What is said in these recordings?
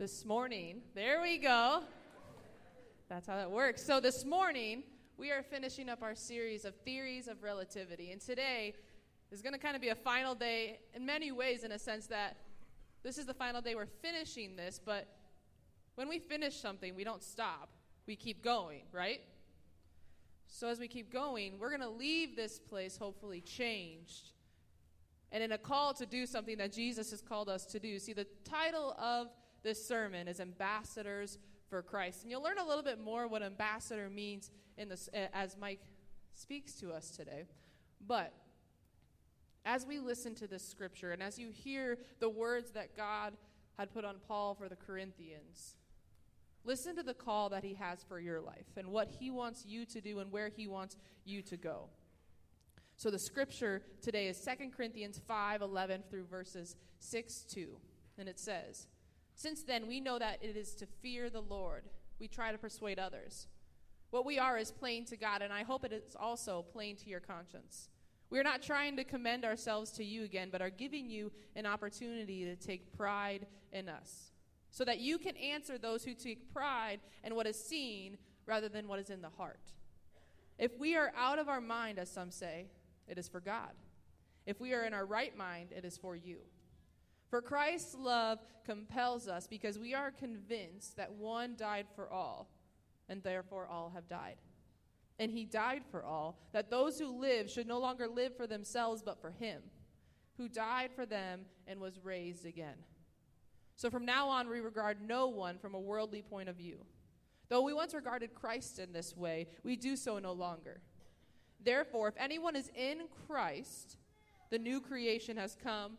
this morning, there we go. That's how that works. So, this morning, we are finishing up our series of theories of relativity. And today is going to kind of be a final day in many ways, in a sense that this is the final day we're finishing this, but when we finish something, we don't stop, we keep going, right? So, as we keep going, we're going to leave this place hopefully changed and in a call to do something that Jesus has called us to do. See, the title of this sermon as Ambassadors for Christ. And you'll learn a little bit more what ambassador means in this, as Mike speaks to us today. But as we listen to this scripture and as you hear the words that God had put on Paul for the Corinthians, listen to the call that he has for your life and what he wants you to do and where he wants you to go. So the scripture today is 2 Corinthians 5 11 through verses 6 2. And it says, Since then we know that it is to fear the Lord. We try to persuade others. What we are is plain to God, and I hope it is also plain to your conscience. We are not trying to commend ourselves to you again, but are giving you an opportunity to take pride in us, so that you can answer those who take pride in what is seen rather than what is in the heart. If we are out of our mind, as some say, it is for God. If we are in our right mind, it is for you. For Christ's love compels us because we are convinced that one died for all, and therefore all have died. And he died for all, that those who live should no longer live for themselves, but for him, who died for them and was raised again. So from now on, we regard no one from a worldly point of view. Though we once regarded Christ in this way, we do so no longer. Therefore, if anyone is in Christ, the new creation has come,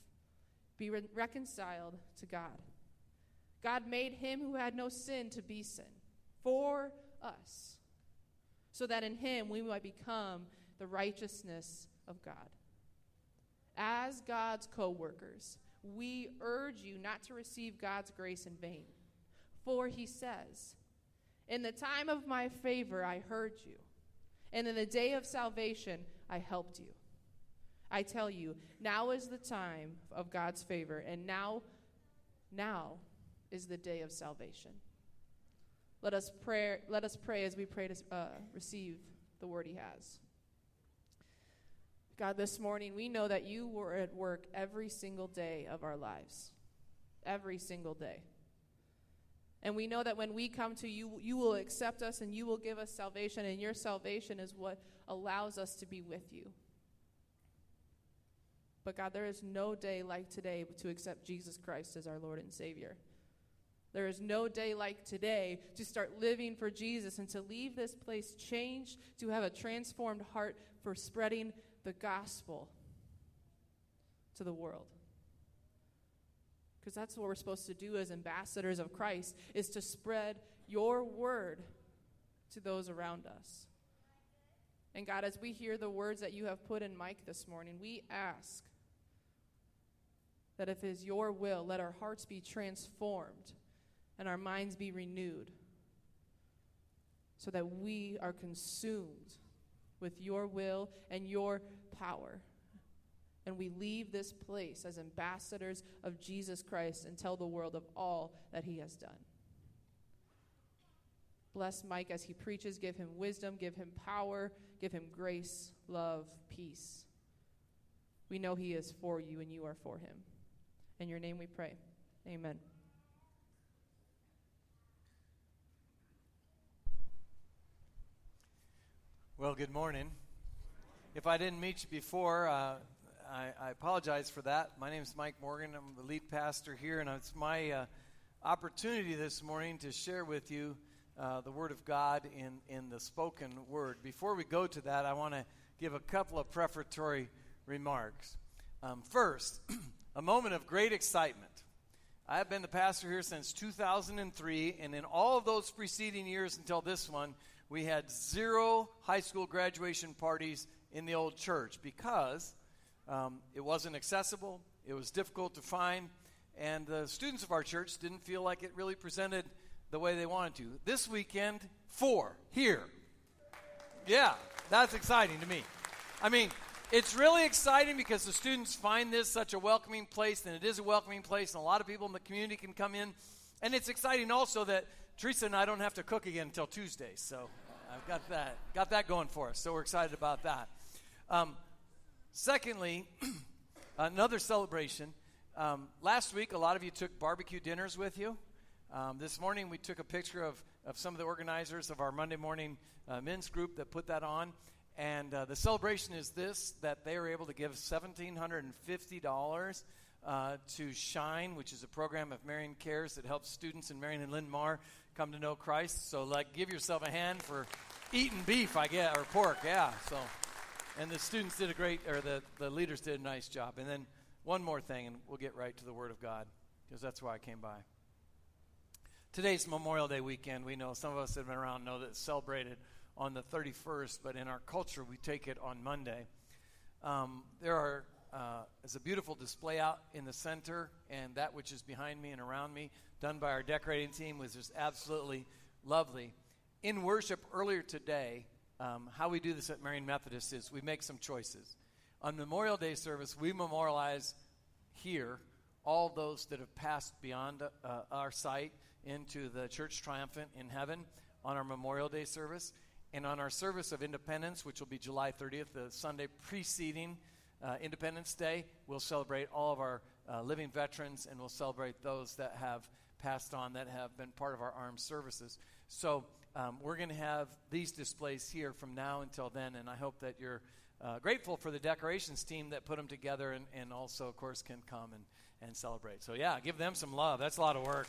be re- reconciled to God. God made him who had no sin to be sin for us, so that in him we might become the righteousness of God. As God's co workers, we urge you not to receive God's grace in vain. For he says, In the time of my favor I heard you, and in the day of salvation I helped you. I tell you, now is the time of God's favor, and now, now is the day of salvation. Let us pray, let us pray as we pray to uh, receive the word he has. God, this morning we know that you were at work every single day of our lives. Every single day. And we know that when we come to you, you will accept us and you will give us salvation, and your salvation is what allows us to be with you. But God, there is no day like today to accept Jesus Christ as our Lord and Savior. There is no day like today to start living for Jesus and to leave this place changed, to have a transformed heart for spreading the gospel to the world. Because that's what we're supposed to do as ambassadors of Christ is to spread your word to those around us. And God, as we hear the words that you have put in Mike this morning, we ask that if it is your will, let our hearts be transformed and our minds be renewed so that we are consumed with your will and your power. And we leave this place as ambassadors of Jesus Christ and tell the world of all that he has done. Bless Mike as he preaches. Give him wisdom, give him power, give him grace, love, peace. We know he is for you and you are for him. In your name we pray. Amen. Well, good morning. If I didn't meet you before, uh, I, I, apologize for that. My name is Mike Morgan. I'm the lead pastor here, and it's my uh, opportunity this morning to share with you uh, the Word of God in, in the spoken word. Before we go to that, I want to give a couple of prefatory remarks. Um, first, a moment of great excitement. I have been the pastor here since 2003, and in all of those preceding years until this one, we had zero high school graduation parties in the old church because um, it wasn't accessible, it was difficult to find, and the students of our church didn't feel like it really presented the way they wanted to. This weekend, four here. Yeah, that's exciting to me. I mean, it's really exciting because the students find this such a welcoming place, and it is a welcoming place, and a lot of people in the community can come in. And it's exciting also that Teresa and I don't have to cook again until Tuesday, so I've got that got that going for us. So we're excited about that. Um, secondly, another celebration. Um, last week, a lot of you took barbecue dinners with you. Um, this morning, we took a picture of, of some of the organizers of our Monday morning uh, men's group that put that on. And uh, the celebration is this that they were able to give $1,750 uh, to Shine, which is a program of Marion Cares that helps students in Marion and Linn-Mar come to know Christ. So, like, give yourself a hand for eating beef, I guess, or pork, yeah. So, and the students did a great, or the, the leaders did a nice job. And then one more thing, and we'll get right to the Word of God, because that's why I came by. Today's Memorial Day weekend. We know some of us that have been around know that it's celebrated on the 31st, but in our culture, we take it on Monday. Um, there are uh, is a beautiful display out in the center, and that which is behind me and around me, done by our decorating team, was just absolutely lovely. In worship earlier today, um, how we do this at Marion Methodist is we make some choices. On Memorial Day service, we memorialize here all those that have passed beyond uh, our sight into the church triumphant in heaven on our Memorial Day service. And on our service of independence, which will be July 30th, the Sunday preceding uh, Independence Day, we'll celebrate all of our uh, living veterans and we'll celebrate those that have passed on, that have been part of our armed services. So um, we're going to have these displays here from now until then, and I hope that you're uh, grateful for the decorations team that put them together and, and also, of course, can come and, and celebrate. So, yeah, give them some love. That's a lot of work.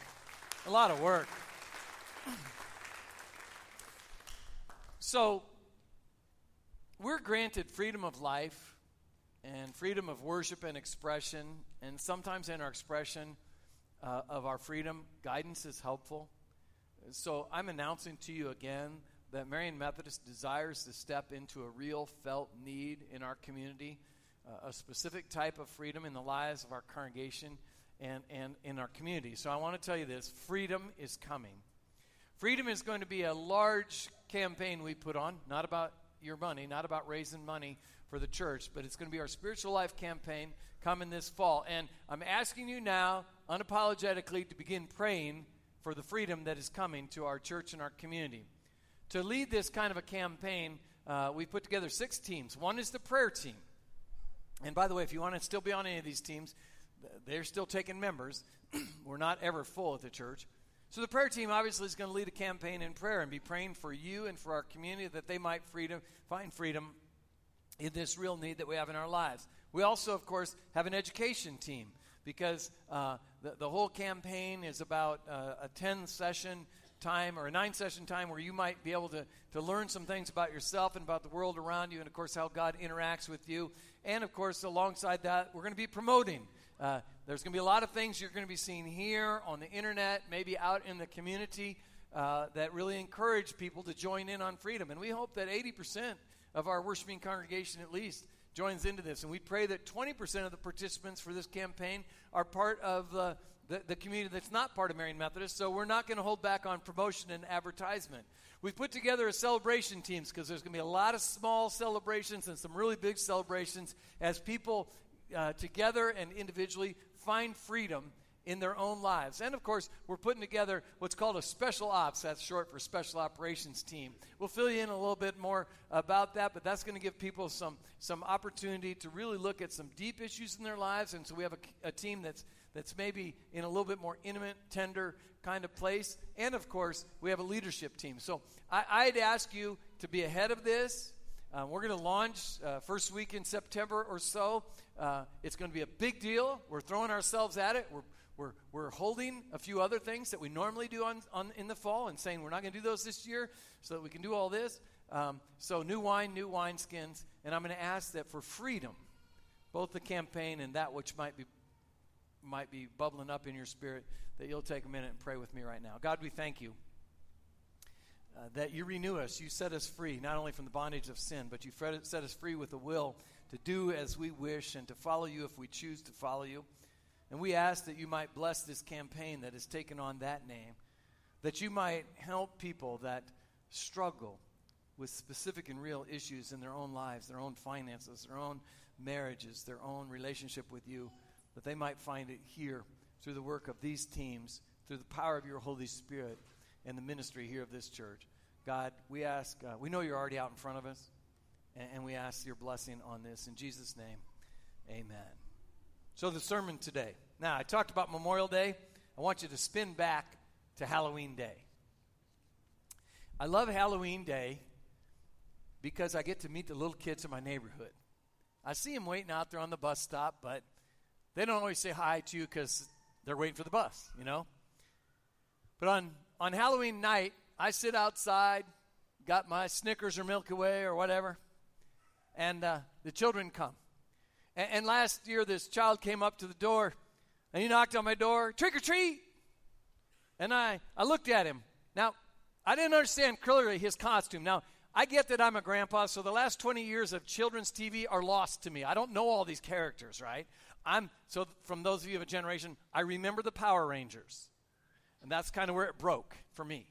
A lot of work. So, we're granted freedom of life and freedom of worship and expression, and sometimes in our expression uh, of our freedom, guidance is helpful. So, I'm announcing to you again that Marion Methodist desires to step into a real felt need in our community, uh, a specific type of freedom in the lives of our congregation and, and in our community. So, I want to tell you this freedom is coming. Freedom is going to be a large campaign we put on, not about your money, not about raising money for the church, but it's going to be our spiritual life campaign coming this fall. And I'm asking you now, unapologetically, to begin praying for the freedom that is coming to our church and our community. To lead this kind of a campaign, uh, we put together six teams. One is the prayer team. And by the way, if you want to still be on any of these teams, they're still taking members. We're not ever full at the church. So the prayer team obviously is going to lead a campaign in prayer and be praying for you and for our community that they might freedom, find freedom in this real need that we have in our lives. We also, of course, have an education team because uh, the, the whole campaign is about uh, a 10 session time or a nine session time where you might be able to, to learn some things about yourself and about the world around you and, of course, how God interacts with you. And, of course, alongside that, we're going to be promoting uh, there's going to be a lot of things you're going to be seeing here on the internet, maybe out in the community, uh, that really encourage people to join in on freedom. And we hope that 80% of our worshiping congregation, at least, joins into this. And we pray that 20% of the participants for this campaign are part of the, the, the community that's not part of Marion Methodist. So we're not going to hold back on promotion and advertisement. We've put together a celebration teams because there's going to be a lot of small celebrations and some really big celebrations as people uh, together and individually find freedom in their own lives. And of course, we're putting together what's called a special ops. That's short for special operations team. We'll fill you in a little bit more about that, but that's going to give people some some opportunity to really look at some deep issues in their lives. And so we have a, a team that's that's maybe in a little bit more intimate, tender kind of place. And of course, we have a leadership team. So I, I'd ask you to be ahead of this. Uh, we're going to launch uh, first week in September or so. Uh, it's going to be a big deal. We're throwing ourselves at it. We're, we're, we're holding a few other things that we normally do on, on, in the fall and saying we're not going to do those this year so that we can do all this. Um, so, new wine, new wineskins. And I'm going to ask that for freedom, both the campaign and that which might be might be bubbling up in your spirit, that you'll take a minute and pray with me right now. God, we thank you. Uh, that you renew us. You set us free, not only from the bondage of sin, but you set us free with a will to do as we wish and to follow you if we choose to follow you. And we ask that you might bless this campaign that has taken on that name, that you might help people that struggle with specific and real issues in their own lives, their own finances, their own marriages, their own relationship with you, that they might find it here through the work of these teams, through the power of your Holy Spirit and the ministry here of this church. God, we ask, uh, we know you're already out in front of us, and, we ask your blessing on this. In Jesus' name, amen. So, the sermon today. Now, I talked about Memorial Day. I want you to spin back to Halloween Day. I love Halloween Day because I get to meet the little kids in my neighborhood. I see them waiting out there on the bus stop, but they don't always say hi to you because they're waiting for the bus, you know? But on, on Halloween night, I sit outside, got my Snickers or Milky Way or whatever, and uh, the children come. And, and last year, this child came up to the door and he knocked on my door, trick or treat. And I, I looked at him. Now, I didn't understand clearly his costume. Now, I get that I'm a grandpa, so the last 20 years of children's TV are lost to me. I don't know all these characters, right? I'm so from those of you of a generation, I remember the Power Rangers. And that's kind of where it broke for me.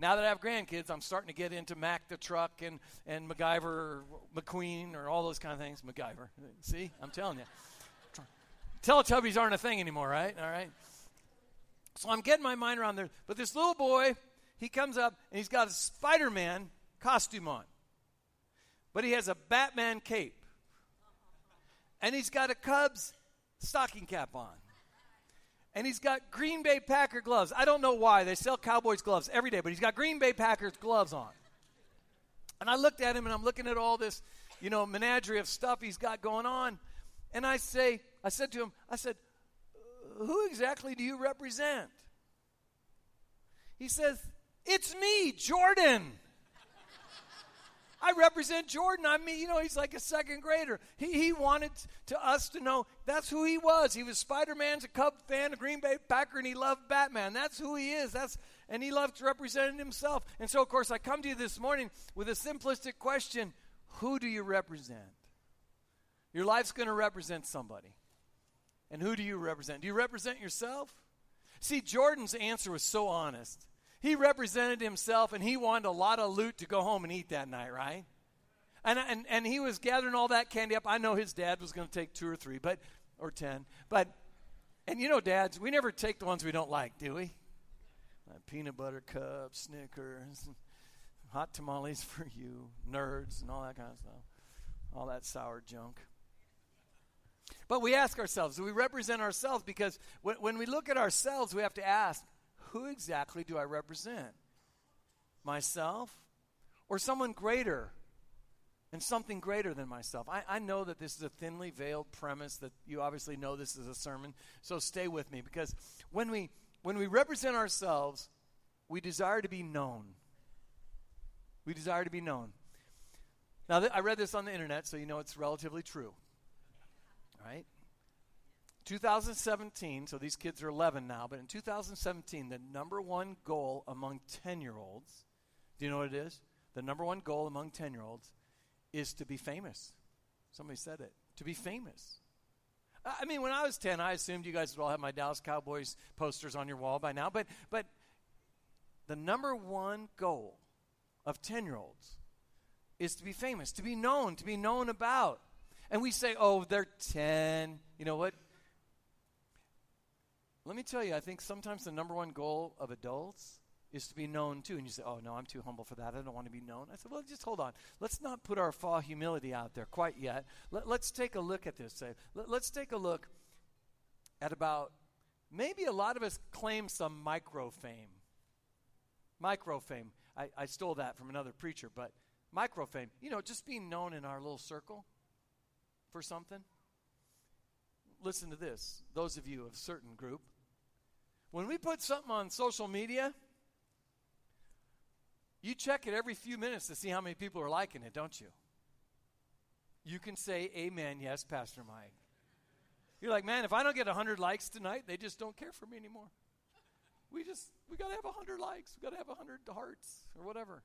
Now that I have grandkids, I'm starting to get into Mack the truck and, and MacGyver or McQueen or all those kind of things. MacGyver. See? I'm telling you. Teletubbies aren't a thing anymore, right? All right. So I'm getting my mind around there. But this little boy, he comes up and he's got a Spider Man costume on. But he has a Batman cape. And he's got a Cubs stocking cap on. And he's got Green Bay Packer gloves. I don't know why. They sell Cowboys gloves every day, but he's got Green Bay Packers gloves on. And I looked at him and I'm looking at all this, you know, menagerie of stuff he's got going on. And I say, I said to him, I said, uh, who exactly do you represent? He says, It's me, Jordan. I represent Jordan. I mean, you know, he's like a second grader. He, he wanted to us to know that's who he was. He was Spider Man's a Cub fan, a Green Bay Packer, and he loved Batman. That's who he is. That's and he loved representing himself. And so, of course, I come to you this morning with a simplistic question: Who do you represent? Your life's going to represent somebody. And who do you represent? Do you represent yourself? See, Jordan's answer was so honest. He represented himself and he wanted a lot of loot to go home and eat that night, right? And, and, and he was gathering all that candy up. I know his dad was going to take two or three, but or ten. But and you know, dads, we never take the ones we don't like, do we? Like peanut butter cups, Snickers, hot tamales for you, nerds, and all that kind of stuff. All that sour junk. But we ask ourselves, do we represent ourselves? Because when, when we look at ourselves, we have to ask, who exactly do I represent? Myself or someone greater and something greater than myself? I, I know that this is a thinly veiled premise, that you obviously know this is a sermon, so stay with me because when we, when we represent ourselves, we desire to be known. We desire to be known. Now, th- I read this on the internet, so you know it's relatively true. Right? 2017, so these kids are 11 now, but in 2017, the number one goal among 10 year olds, do you know what it is? The number one goal among 10 year olds is to be famous. Somebody said it. To be famous. I mean, when I was 10, I assumed you guys would all have my Dallas Cowboys posters on your wall by now, but, but the number one goal of 10 year olds is to be famous, to be known, to be known about. And we say, oh, they're 10. You know what? Let me tell you, I think sometimes the number one goal of adults is to be known too. And you say, oh, no, I'm too humble for that. I don't want to be known. I said, well, just hold on. Let's not put our fall humility out there quite yet. Let, us take a look at this. Say, let, let's take a look at about maybe a lot of us claim some micro fame. Micro fame. I, I stole that from another preacher, but micro fame. You know, just being known in our little circle for something. Listen to this, those of you of certain group. When we put something on social media, you check it every few minutes to see how many people are liking it, don't you? You can say, Amen, yes, Pastor Mike. You're like, man, if I don't get 100 likes tonight, they just don't care for me anymore. We just, we got to have 100 likes. We got to have 100 hearts or whatever.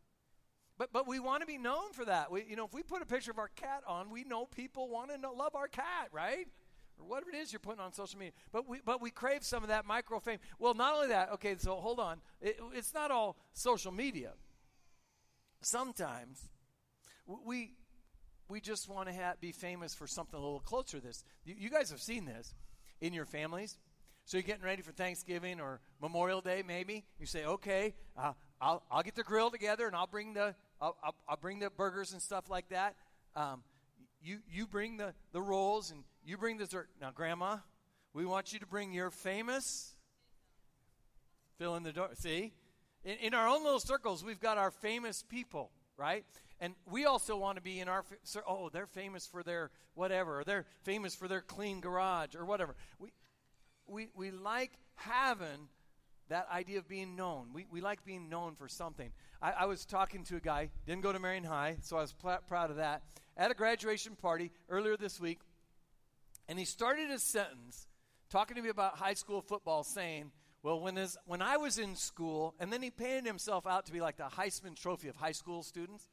But, but we want to be known for that. We, you know, if we put a picture of our cat on, we know people want to love our cat, right? Or whatever it is you're putting on social media. But we, but we crave some of that micro fame. Well, not only that, okay, so hold on. It, it's not all social media. Sometimes we, we just want to be famous for something a little closer to this. You, you guys have seen this in your families. So you're getting ready for Thanksgiving or Memorial Day, maybe. You say, okay, uh, I'll, I'll get the grill together and I'll bring the I'll, I'll, I'll bring the burgers and stuff like that. Um, you you bring the the rolls and you bring the dessert. Now, Grandma, we want you to bring your famous. Fill in the door. See, in, in our own little circles, we've got our famous people, right? And we also want to be in our, oh, they're famous for their whatever, or they're famous for their clean garage, or whatever. We, we, we like having that idea of being known. We, we like being known for something. I, I was talking to a guy, didn't go to Marion High, so I was pl- proud of that, at a graduation party earlier this week, and he started his sentence talking to me about high school football, saying, well, when, when I was in school, and then he painted himself out to be like the Heisman Trophy of high school students.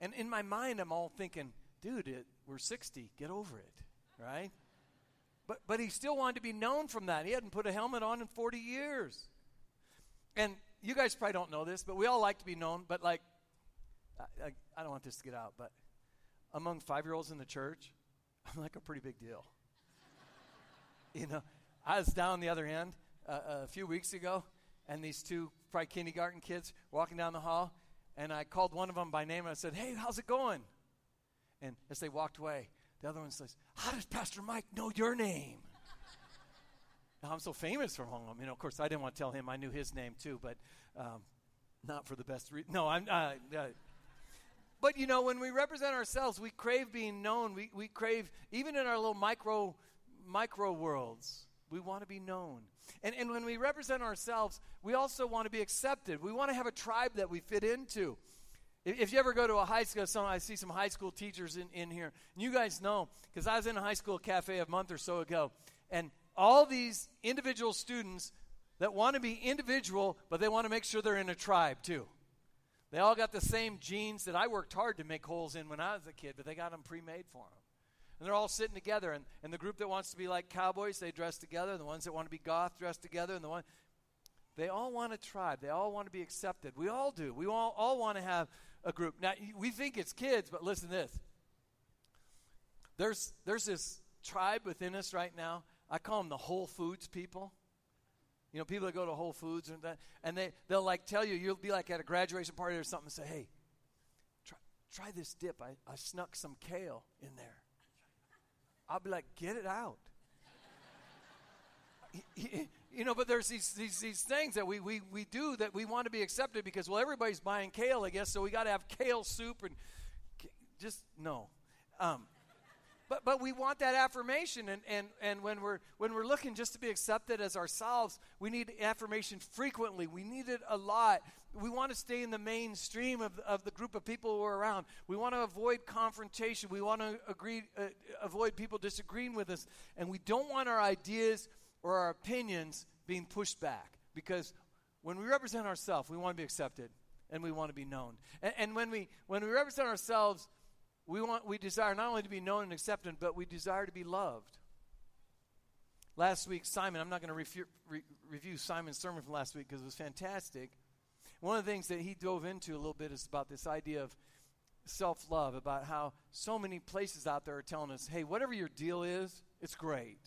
And in my mind, I'm all thinking, dude, it, we're 60, get over it, right? But, but he still wanted to be known from that. He hadn't put a helmet on in 40 years. And you guys probably don't know this, but we all like to be known. But, like, I, I, I don't want this to get out, but among five year olds in the church, I'm like a pretty big deal. You know, I was down the other end uh, a few weeks ago, and these two probably kindergarten kids walking down the hall, and I called one of them by name and I said, Hey, how's it going? And as they walked away, the other one says, How does Pastor Mike know your name? now, I'm so famous from home. You know, of course, I didn't want to tell him I knew his name too, but um, not for the best reason. No, I'm. Uh, uh, but you know, when we represent ourselves, we crave being known. We, we crave, even in our little micro micro worlds, we want to be known. And, and when we represent ourselves, we also want to be accepted. We want to have a tribe that we fit into. If you ever go to a high school, some, I see some high school teachers in, in here. And you guys know, because I was in a high school cafe a month or so ago, and all these individual students that want to be individual, but they want to make sure they're in a tribe too. They all got the same jeans that I worked hard to make holes in when I was a kid, but they got them pre made for them. And they're all sitting together, and, and the group that wants to be like cowboys, they dress together. The ones that want to be goth dress together, and the one they all want a tribe. They all want to be accepted. We all do. We all, all want to have a group. Now, we think it's kids, but listen to this. There's, there's this tribe within us right now. I call them the Whole Foods people. You know, people that go to Whole Foods and that, and they, they'll like tell you, you'll be like at a graduation party or something and say, hey, try, try this dip. I, I snuck some kale in there. I'll be like, get it out. you know, but there's these, these, these things that we, we, we do that we want to be accepted because, well, everybody's buying kale, I guess, so we got to have kale soup and just no. Um, but, but we want that affirmation, and, and, and when, we're, when we're looking just to be accepted as ourselves, we need affirmation frequently. We need it a lot. We want to stay in the mainstream of, of the group of people who are around. We want to avoid confrontation. We want to agree, uh, avoid people disagreeing with us. And we don't want our ideas or our opinions being pushed back because when we represent ourselves, we want to be accepted and we want to be known. And, and, when, we, when we represent ourselves, we, want, we desire not only to be known and accepted, but we desire to be loved. Last week, Simon, I'm not going to re- review Simon's sermon from last week because it was fantastic. One of the things that he dove into a little bit is about this idea of self love, about how so many places out there are telling us, hey, whatever your deal is, it's great.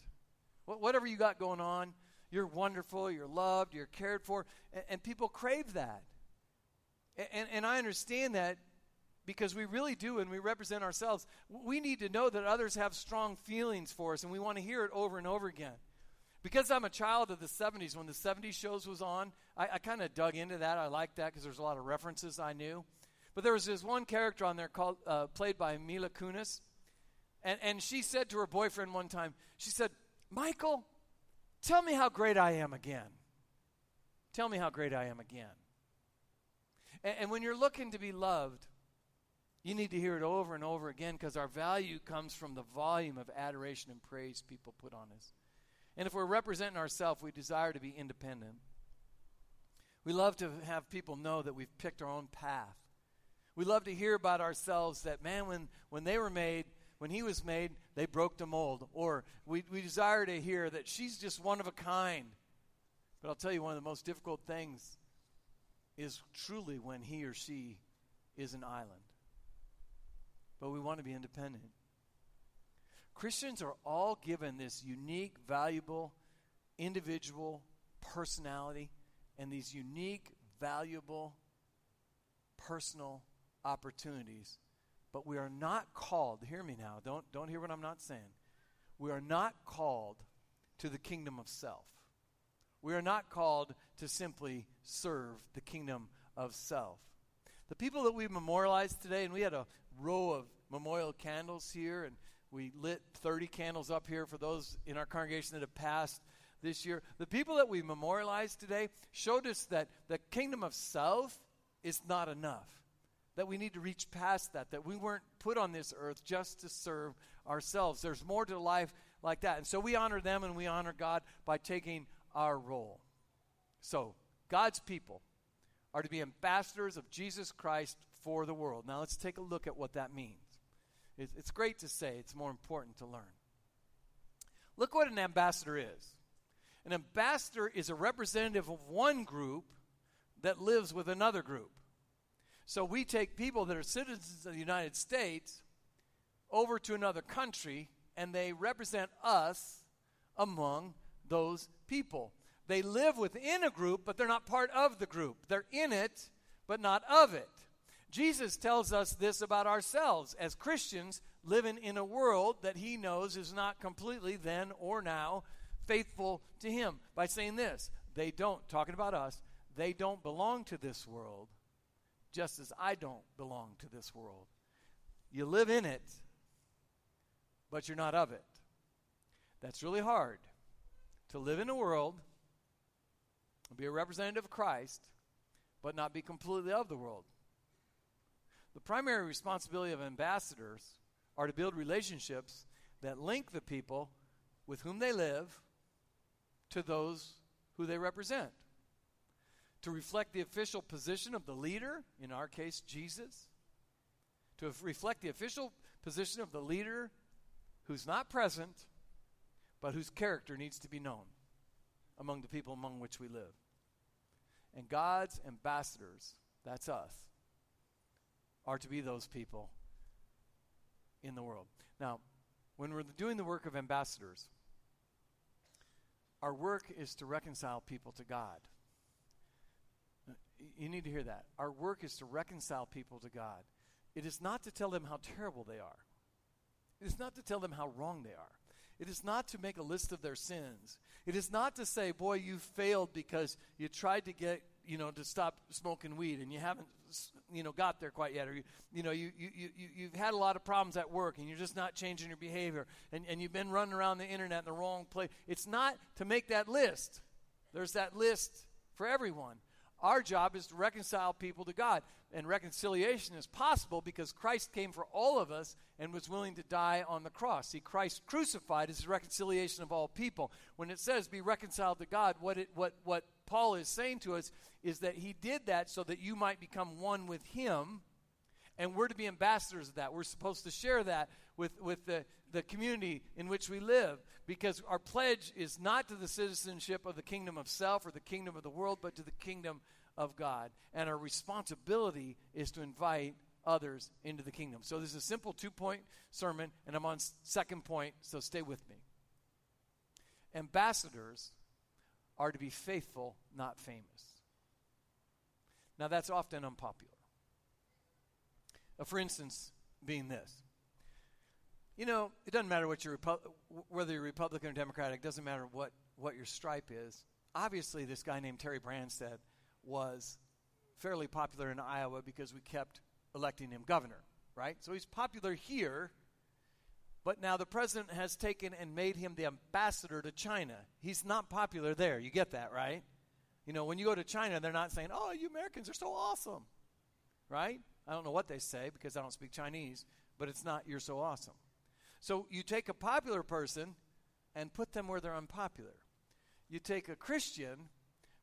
Whatever you got going on, you're wonderful, you're loved, you're cared for, and, and people crave that. And, and I understand that because we really do and we represent ourselves. We need to know that others have strong feelings for us, and we want to hear it over and over again. Because I'm a child of the 70s, when the 70s shows was on, I, I kind of dug into that. I liked that because there's a lot of references I knew. But there was this one character on there called, uh, played by Mila Kunis. And, and she said to her boyfriend one time, she said, Michael, tell me how great I am again. Tell me how great I am again. And, and when you're looking to be loved, You need to hear it over and over again because our value comes from the volume of adoration and praise people put on us. And if we're representing ourselves, we desire to be independent. We love to have people know that we've picked our own path. We love to hear about ourselves that, man, when, when they were made, when he was made, they broke the mold. Or we, we desire to hear that she's just one of a kind. But I'll tell you, one of the most difficult things is truly when he or she is an island but we want to be independent. Christians are all given this unique, valuable, individual personality and these unique, valuable, personal opportunities. But we are not called, hear me now, don't, don't hear what I'm not saying. We are not called to the kingdom of self. We are not called to simply serve the kingdom of self. The people that we memorialized today, and we had a row of memorial candles here, and we lit 30 candles up here for those in our congregation that have passed this year. The people that we memorialized today showed us that the kingdom of self is not enough. That we need to reach past that, that we weren't put on this earth just to serve ourselves. There's more to life like that. And so we honor them and we honor God by taking our role. So, God's people are to be ambassadors of Jesus Christ for the world. Now, let's take a look at what that means. It's great to say, it's more important to learn. Look what an ambassador is an ambassador is a representative of one group that lives with another group. So we take people that are citizens of the United States over to another country, and they represent us among those people. They live within a group, but they're not part of the group. They're in it, but not of it. Jesus tells us this about ourselves as Christians living in a world that he knows is not completely then or now faithful to him by saying this they don't, talking about us, they don't belong to this world just as I don't belong to this world. You live in it, but you're not of it. That's really hard to live in a world, be a representative of Christ, but not be completely of the world. The primary responsibility of ambassadors are to build relationships that link the people with whom they live to those who they represent. To reflect the official position of the leader, in our case, Jesus. To reflect the official position of the leader who's not present, but whose character needs to be known among the people among which we live. And God's ambassadors, that's us, are to be those people in the world. Now, when we're doing the work of ambassadors, our work is to reconcile people to God. You need to hear that. Our work is to reconcile people to God. It is not to tell them how terrible they are. It is not to tell them how wrong they are. It is not to make a list of their sins. It is not to say, boy, you failed because you tried to get, you know, to stop smoking weed and you haven't you know got there quite yet or you, you know you, you, you, you've had a lot of problems at work and you're just not changing your behavior and, and you've been running around the internet in the wrong place. It's not to make that list. There's that list for everyone. Our job is to reconcile people to god and reconciliation is possible because christ came for all of us and was willing to die on the cross. See christ crucified is the reconciliation of all people. When it says be reconciled to god what it what what Paul is saying to us is that he did that so that you might become one with him. And we're to be ambassadors of that. We're supposed to share that with, with the, the community in which we live because our pledge is not to the citizenship of the kingdom of self or the kingdom of the world, but to the kingdom of God. And our responsibility is to invite others into the kingdom. So this is a simple two point sermon, and I'm on second point, so stay with me. Ambassadors are to be faithful, not famous. Now, that's often unpopular. Uh, for instance, being this. You know, it doesn't matter what you're Repu- whether you're Republican or Democratic, doesn't matter what, what your stripe is. Obviously, this guy named Terry Branstad was fairly popular in Iowa because we kept electing him governor, right? So he's popular here but now the president has taken and made him the ambassador to China. He's not popular there. You get that, right? You know, when you go to China, they're not saying, oh, you Americans are so awesome, right? I don't know what they say because I don't speak Chinese, but it's not you're so awesome. So you take a popular person and put them where they're unpopular. You take a Christian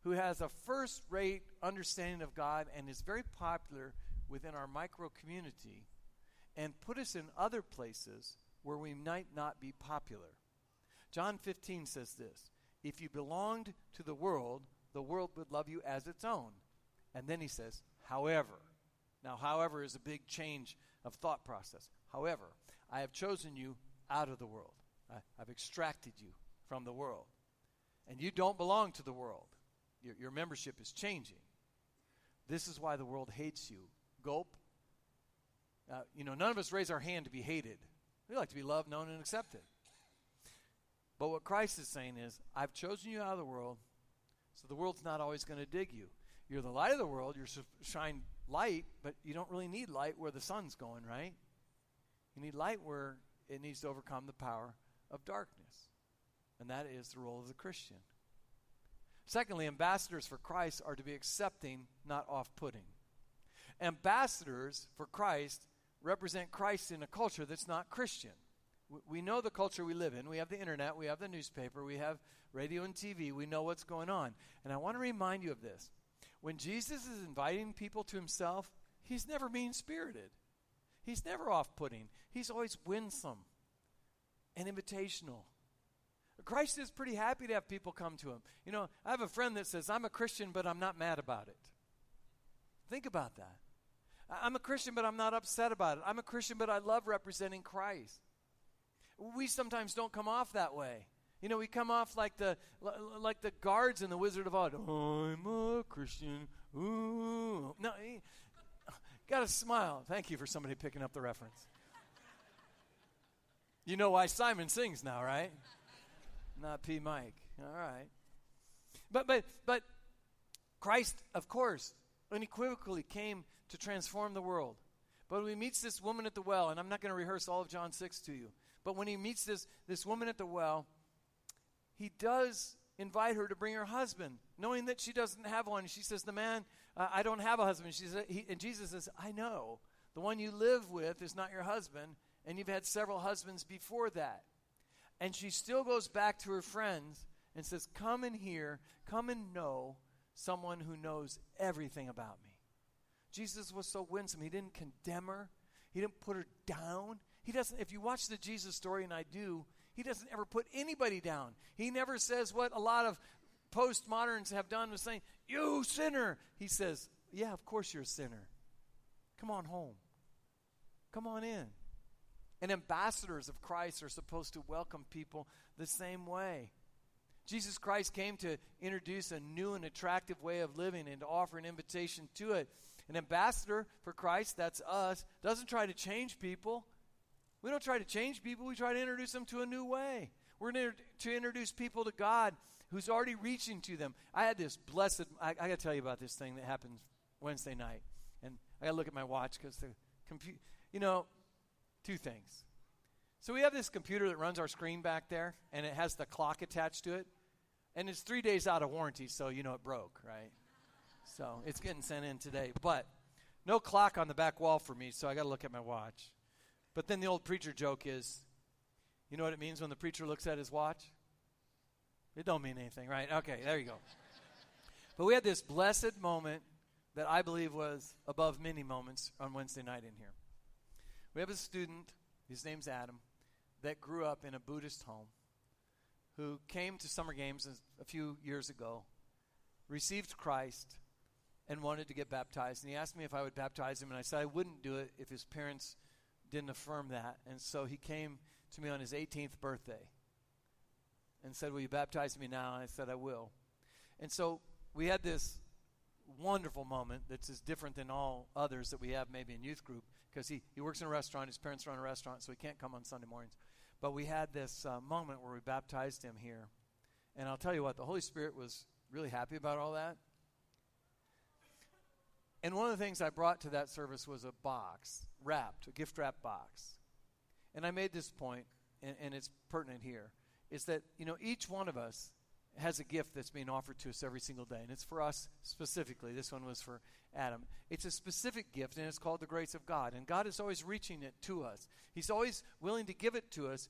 who has a first rate understanding of God and is very popular within our micro community and put us in other places where we might not be popular. John 15 says this If you belonged to the world, the world would love you as its own. And then he says, however. Now, however is a big change of thought process. However, I have chosen you out of the world. I, have extracted you from the world. And you don't belong to the world. Your, your membership is changing. This is why the world hates you. Gulp. Uh, you know, none of us raise our hand to be hated. We like to be loved, known, and accepted. But what Christ is saying is, I've chosen you out of the world, so the world's not always going to dig you. You're the light of the world. You're shine light, but you don't really need light where the sun's going, right? You need light where it needs to overcome the power of darkness. And that is the role of the Christian. Secondly, ambassadors for Christ are to be accepting, not off putting. Ambassadors for Christ represent Christ in a culture that's not Christian. We know the culture we live in. We have the internet, we have the newspaper, we have radio and TV. We know what's going on. And I want to remind you of this. When Jesus is inviting people to himself, he's never mean spirited, he's never off putting, he's always winsome and invitational. Christ is pretty happy to have people come to him. You know, I have a friend that says, I'm a Christian, but I'm not mad about it. Think about that. I'm a Christian, but I'm not upset about it. I'm a Christian, but I love representing Christ. We sometimes don't come off that way. You know, we come off like the like the guards in the Wizard of Oz. I'm a Christian. Ooh. No, got to smile. Thank you for somebody picking up the reference. You know why Simon sings now, right? Not P. Mike. All right. But but but Christ, of course, unequivocally came to transform the world. But when he meets this woman at the well, and I'm not going to rehearse all of John 6 to you, but when he meets this, this woman at the well, he does invite her to bring her husband, knowing that she doesn't have one. She says, The man, uh, I don't have a husband. She says, he, and Jesus says, I know. The one you live with is not your husband, and you've had several husbands before that. And she still goes back to her friends and says, Come in here, come and know someone who knows everything about me. Jesus was so winsome. He didn't condemn her, he didn't put her down. He doesn't, if you watch the Jesus story, and I do, he doesn't ever put anybody down. He never says what a lot of postmoderns have done with saying, You sinner. He says, Yeah, of course you're a sinner. Come on home. Come on in. And ambassadors of Christ are supposed to welcome people the same way. Jesus Christ came to introduce a new and attractive way of living and to offer an invitation to it. An ambassador for Christ, that's us, doesn't try to change people. We don't try to change people, we try to introduce them to a new way. We're to introduce people to God who's already reaching to them. I had this blessed, I, I got to tell you about this thing that happened Wednesday night. And I got to look at my watch because the computer, you know, two things. So we have this computer that runs our screen back there, and it has the clock attached to it. And it's three days out of warranty, so you know it broke, right? So it's getting sent in today. But no clock on the back wall for me, so I got to look at my watch. But then the old preacher joke is, you know what it means when the preacher looks at his watch? It don't mean anything, right? Okay, there you go. but we had this blessed moment that I believe was above many moments on Wednesday night in here. We have a student, his name's Adam, that grew up in a Buddhist home who came to summer games a few years ago, received Christ, and wanted to get baptized. And he asked me if I would baptize him, and I said I wouldn't do it if his parents didn't affirm that. And so he came to me on his 18th birthday and said, Will you baptize me now? And I said, I will. And so we had this wonderful moment that's as different than all others that we have maybe in youth group because he, he works in a restaurant. His parents run a restaurant, so he can't come on Sunday mornings. But we had this uh, moment where we baptized him here. And I'll tell you what, the Holy Spirit was really happy about all that. And one of the things I brought to that service was a box, wrapped, a gift wrap box. And I made this point, and, and it's pertinent here, is that, you know, each one of us has a gift that's being offered to us every single day, and it's for us specifically. This one was for Adam. It's a specific gift, and it's called the grace of God. And God is always reaching it to us, He's always willing to give it to us.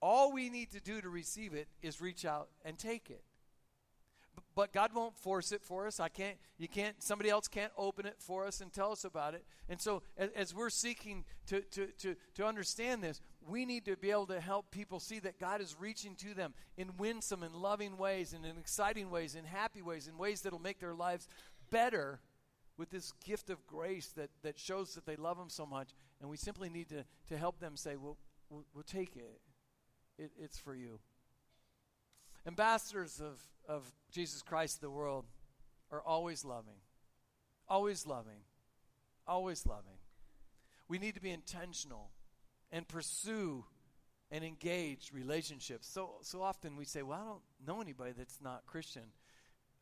All we need to do to receive it is reach out and take it. But God won't force it for us. I can't, you can't, somebody else can't open it for us and tell us about it. And so, as, as we're seeking to, to, to, to understand this, we need to be able to help people see that God is reaching to them in winsome and loving ways, and in exciting ways, in happy ways, in ways that will make their lives better with this gift of grace that, that shows that they love Him so much. And we simply need to, to help them say, well, we'll, we'll take it. it. It's for you. Ambassadors of, of Jesus Christ the world are always loving, always loving, always loving. We need to be intentional and pursue and engage relationships. So, so often we say, well, I don't know anybody that's not Christian.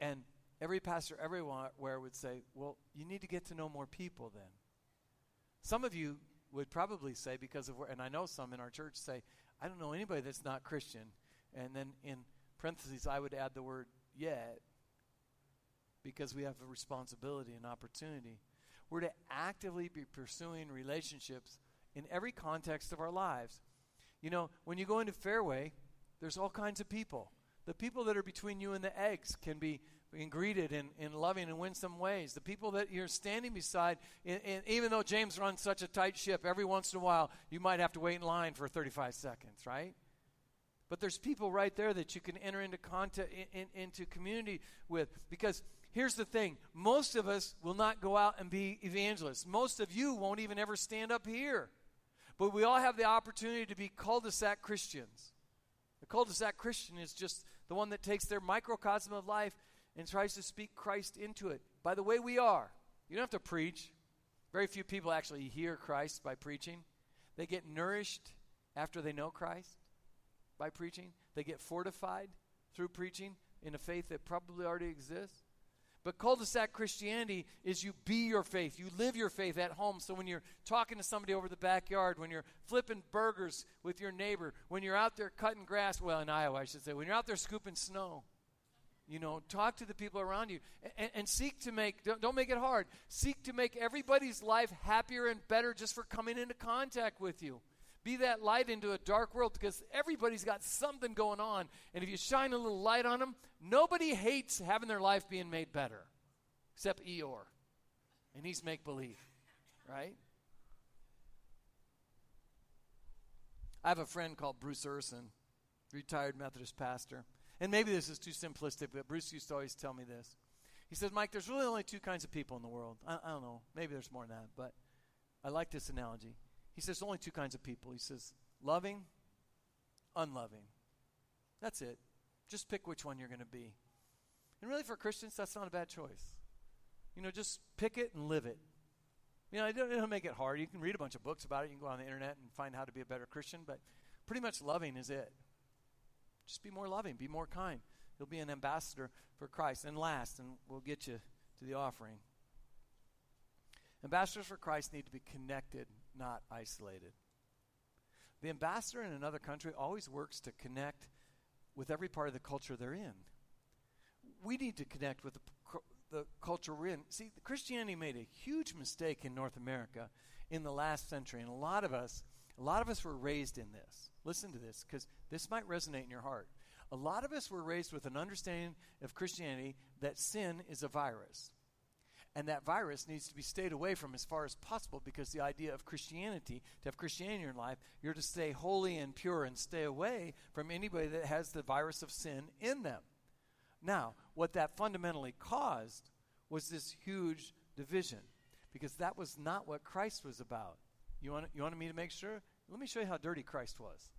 And every pastor everywhere would say, well, you need to get to know more people then. Some of you would probably say, because of, and I know some in our church say, I don't know anybody that's not Christian. And then in parentheses, I would add the word yet, because we have a responsibility and opportunity. We're to actively be pursuing relationships in every context of our lives. You know, when you go into Fairway, there's all kinds of people. The people that are between you and the eggs can be greeted in, in loving and winsome ways. The people that you're standing beside, in, in, even though James runs such a tight ship, every once in a while you might have to wait in line for 35 seconds, right? But there's people right there that you can enter into contact, in, into community with. Because here's the thing most of us will not go out and be evangelists. Most of you won't even ever stand up here. But we all have the opportunity to be cul de sac Christians. The cul de sac Christian is just the one that takes their microcosm of life and tries to speak Christ into it by the way we are. You don't have to preach. Very few people actually hear Christ by preaching. They get nourished after they know Christ by preaching, they get fortified through preaching in a faith that probably already exists. But cul de sac Christianity is you be your faith. You live your faith at home. So when you're talking to somebody over the backyard, when you're flipping burgers with your neighbor, when you're out there cutting grass, well, in Iowa, I should say, when you're out there scooping snow, you know, talk to the people around you and, and seek to make, don't, don't make it hard, seek to make everybody's life happier and better just for coming into contact with you. Be that light into a dark world because everybody's got something going on. And if you shine a little light on them, nobody hates having their life being made better except Eeyore. And he's make believe, right? I have a friend called Bruce Urson, retired Methodist pastor. And maybe this is too simplistic, but Bruce used to always tell me this. He says, Mike, there's really only two kinds of people in the world. I, I don't know. Maybe there's more than that, but I like this analogy. He says only two kinds of people. He says loving, unloving. That's it. Just pick which one you're going to be. And really, for Christians, that's not a bad choice. You know, just pick it and live it. You know, it don't, it don't make it hard. You can read a bunch of books about it. You can go on the internet and find how to be a better Christian, but pretty much loving is it. Just be more loving, be more kind. You'll be an ambassador for Christ. And last, and we'll get you to the offering. Ambassadors for Christ need to be connected, not isolated. The ambassador in another country always works to connect with every part of the culture they're in. We need to connect with the, the culture we're in. See, Christianity made a huge mistake in North America in the last century, and a lot of us, a lot of us were raised in this. Listen to this, because this might resonate in your heart. A lot of us were raised with an understanding of Christianity that sin is a virus. And that virus needs to be stayed away from as far as possible because the idea of Christianity, to have Christianity in your life, you're to stay holy and pure and stay away from anybody that has the virus of sin in them. Now, what that fundamentally caused was this huge division because that was not what Christ was about. You, want, you wanted me to make sure? Let me show you how dirty Christ was.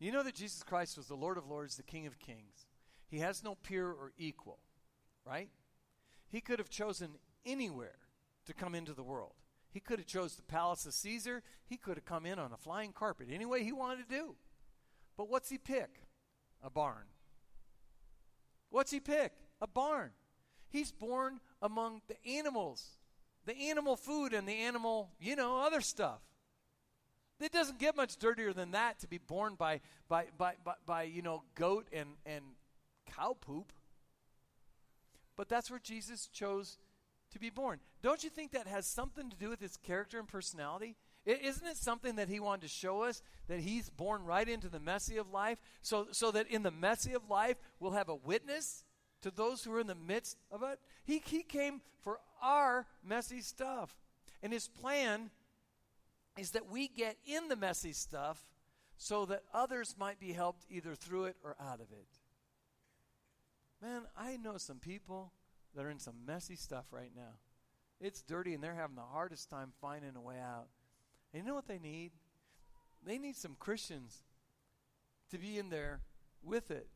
You know that Jesus Christ was the Lord of Lords, the King of Kings. He has no peer or equal, right? He could have chosen anywhere to come into the world. He could have chose the palace of Caesar. He could have come in on a flying carpet any way he wanted to do. But what's he pick? A barn. What's he pick? A barn. He's born among the animals, the animal food and the animal, you know, other stuff. It doesn't get much dirtier than that to be born by, by, by, by, by you know, goat and, and cow poop. But that's where Jesus chose to be born. Don't you think that has something to do with his character and personality? Isn't it something that he wanted to show us that he's born right into the messy of life so, so that in the messy of life we'll have a witness to those who are in the midst of it? He, he came for our messy stuff. And his plan is that we get in the messy stuff so that others might be helped either through it or out of it. Man, I know some people that are in some messy stuff right now. It's dirty and they're having the hardest time finding a way out. And you know what they need? They need some Christians to be in there with it,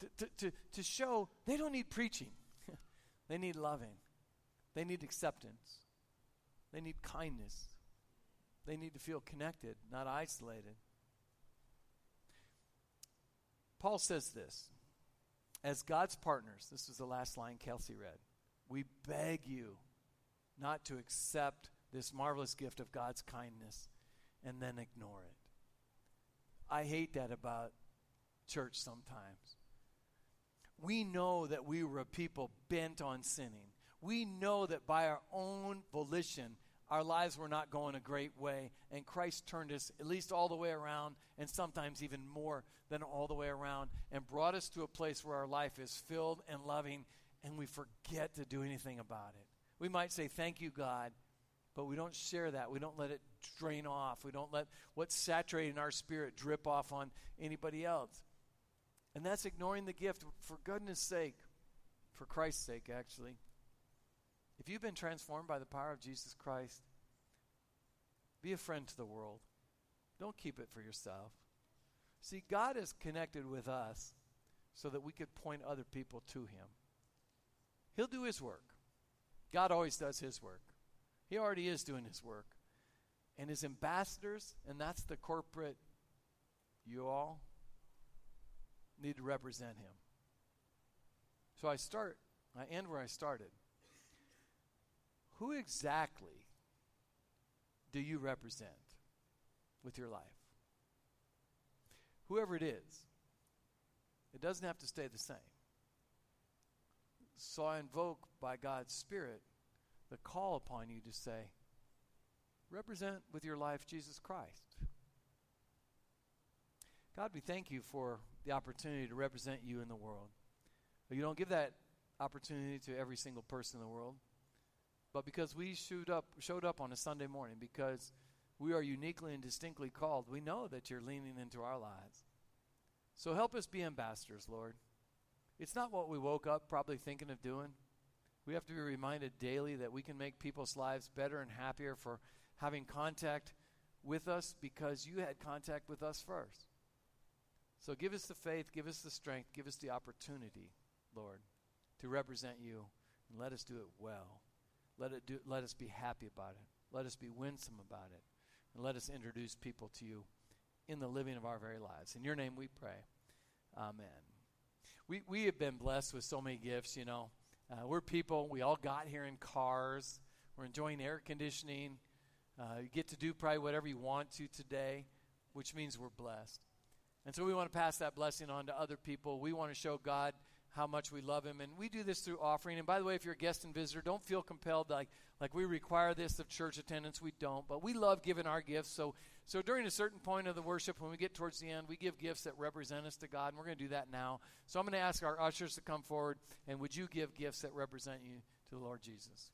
to, to, to, to show they don't need preaching. they need loving, they need acceptance, they need kindness, they need to feel connected, not isolated. Paul says this as God's partners, this was the last line Kelsey read. We beg you not to accept this marvelous gift of God's kindness and then ignore it. I hate that about church sometimes. We know that we were a people bent on sinning. We know that by our own volition, our lives were not going a great way, and Christ turned us at least all the way around, and sometimes even more than all the way around, and brought us to a place where our life is filled and loving, and we forget to do anything about it. We might say, Thank you, God, but we don't share that. We don't let it drain off. We don't let what's saturating our spirit drip off on anybody else. And that's ignoring the gift, for goodness sake, for Christ's sake, actually. If you've been transformed by the power of Jesus Christ, be a friend to the world. Don't keep it for yourself. See, God is connected with us so that we could point other people to Him. He'll do His work. God always does His work. He already is doing His work. And His ambassadors, and that's the corporate, you all need to represent Him. So I start, I end where I started. Who exactly do you represent with your life? Whoever it is, it doesn't have to stay the same. So I invoke by God's Spirit the call upon you to say, represent with your life Jesus Christ. God, we thank you for the opportunity to represent you in the world. But you don't give that opportunity to every single person in the world. But because we showed up, showed up on a Sunday morning, because we are uniquely and distinctly called, we know that you're leaning into our lives. So help us be ambassadors, Lord. It's not what we woke up probably thinking of doing. We have to be reminded daily that we can make people's lives better and happier for having contact with us because you had contact with us first. So give us the faith, give us the strength, give us the opportunity, Lord, to represent you, and let us do it well. Let, it do, let us be happy about it. Let us be winsome about it. And let us introduce people to you in the living of our very lives. In your name we pray. Amen. We, we have been blessed with so many gifts, you know. Uh, we're people, we all got here in cars. We're enjoying air conditioning. Uh, you get to do probably whatever you want to today, which means we're blessed. And so we want to pass that blessing on to other people. We want to show God how much we love him. And we do this through offering. And by the way, if you're a guest and visitor, don't feel compelled like, like we require this of church attendance. We don't. But we love giving our gifts. So, so during a certain point of the worship, when we get towards the end, we give gifts that represent us to God. And we're going to do that now. So I'm going to ask our ushers to come forward. And would you give gifts that represent you to the Lord Jesus?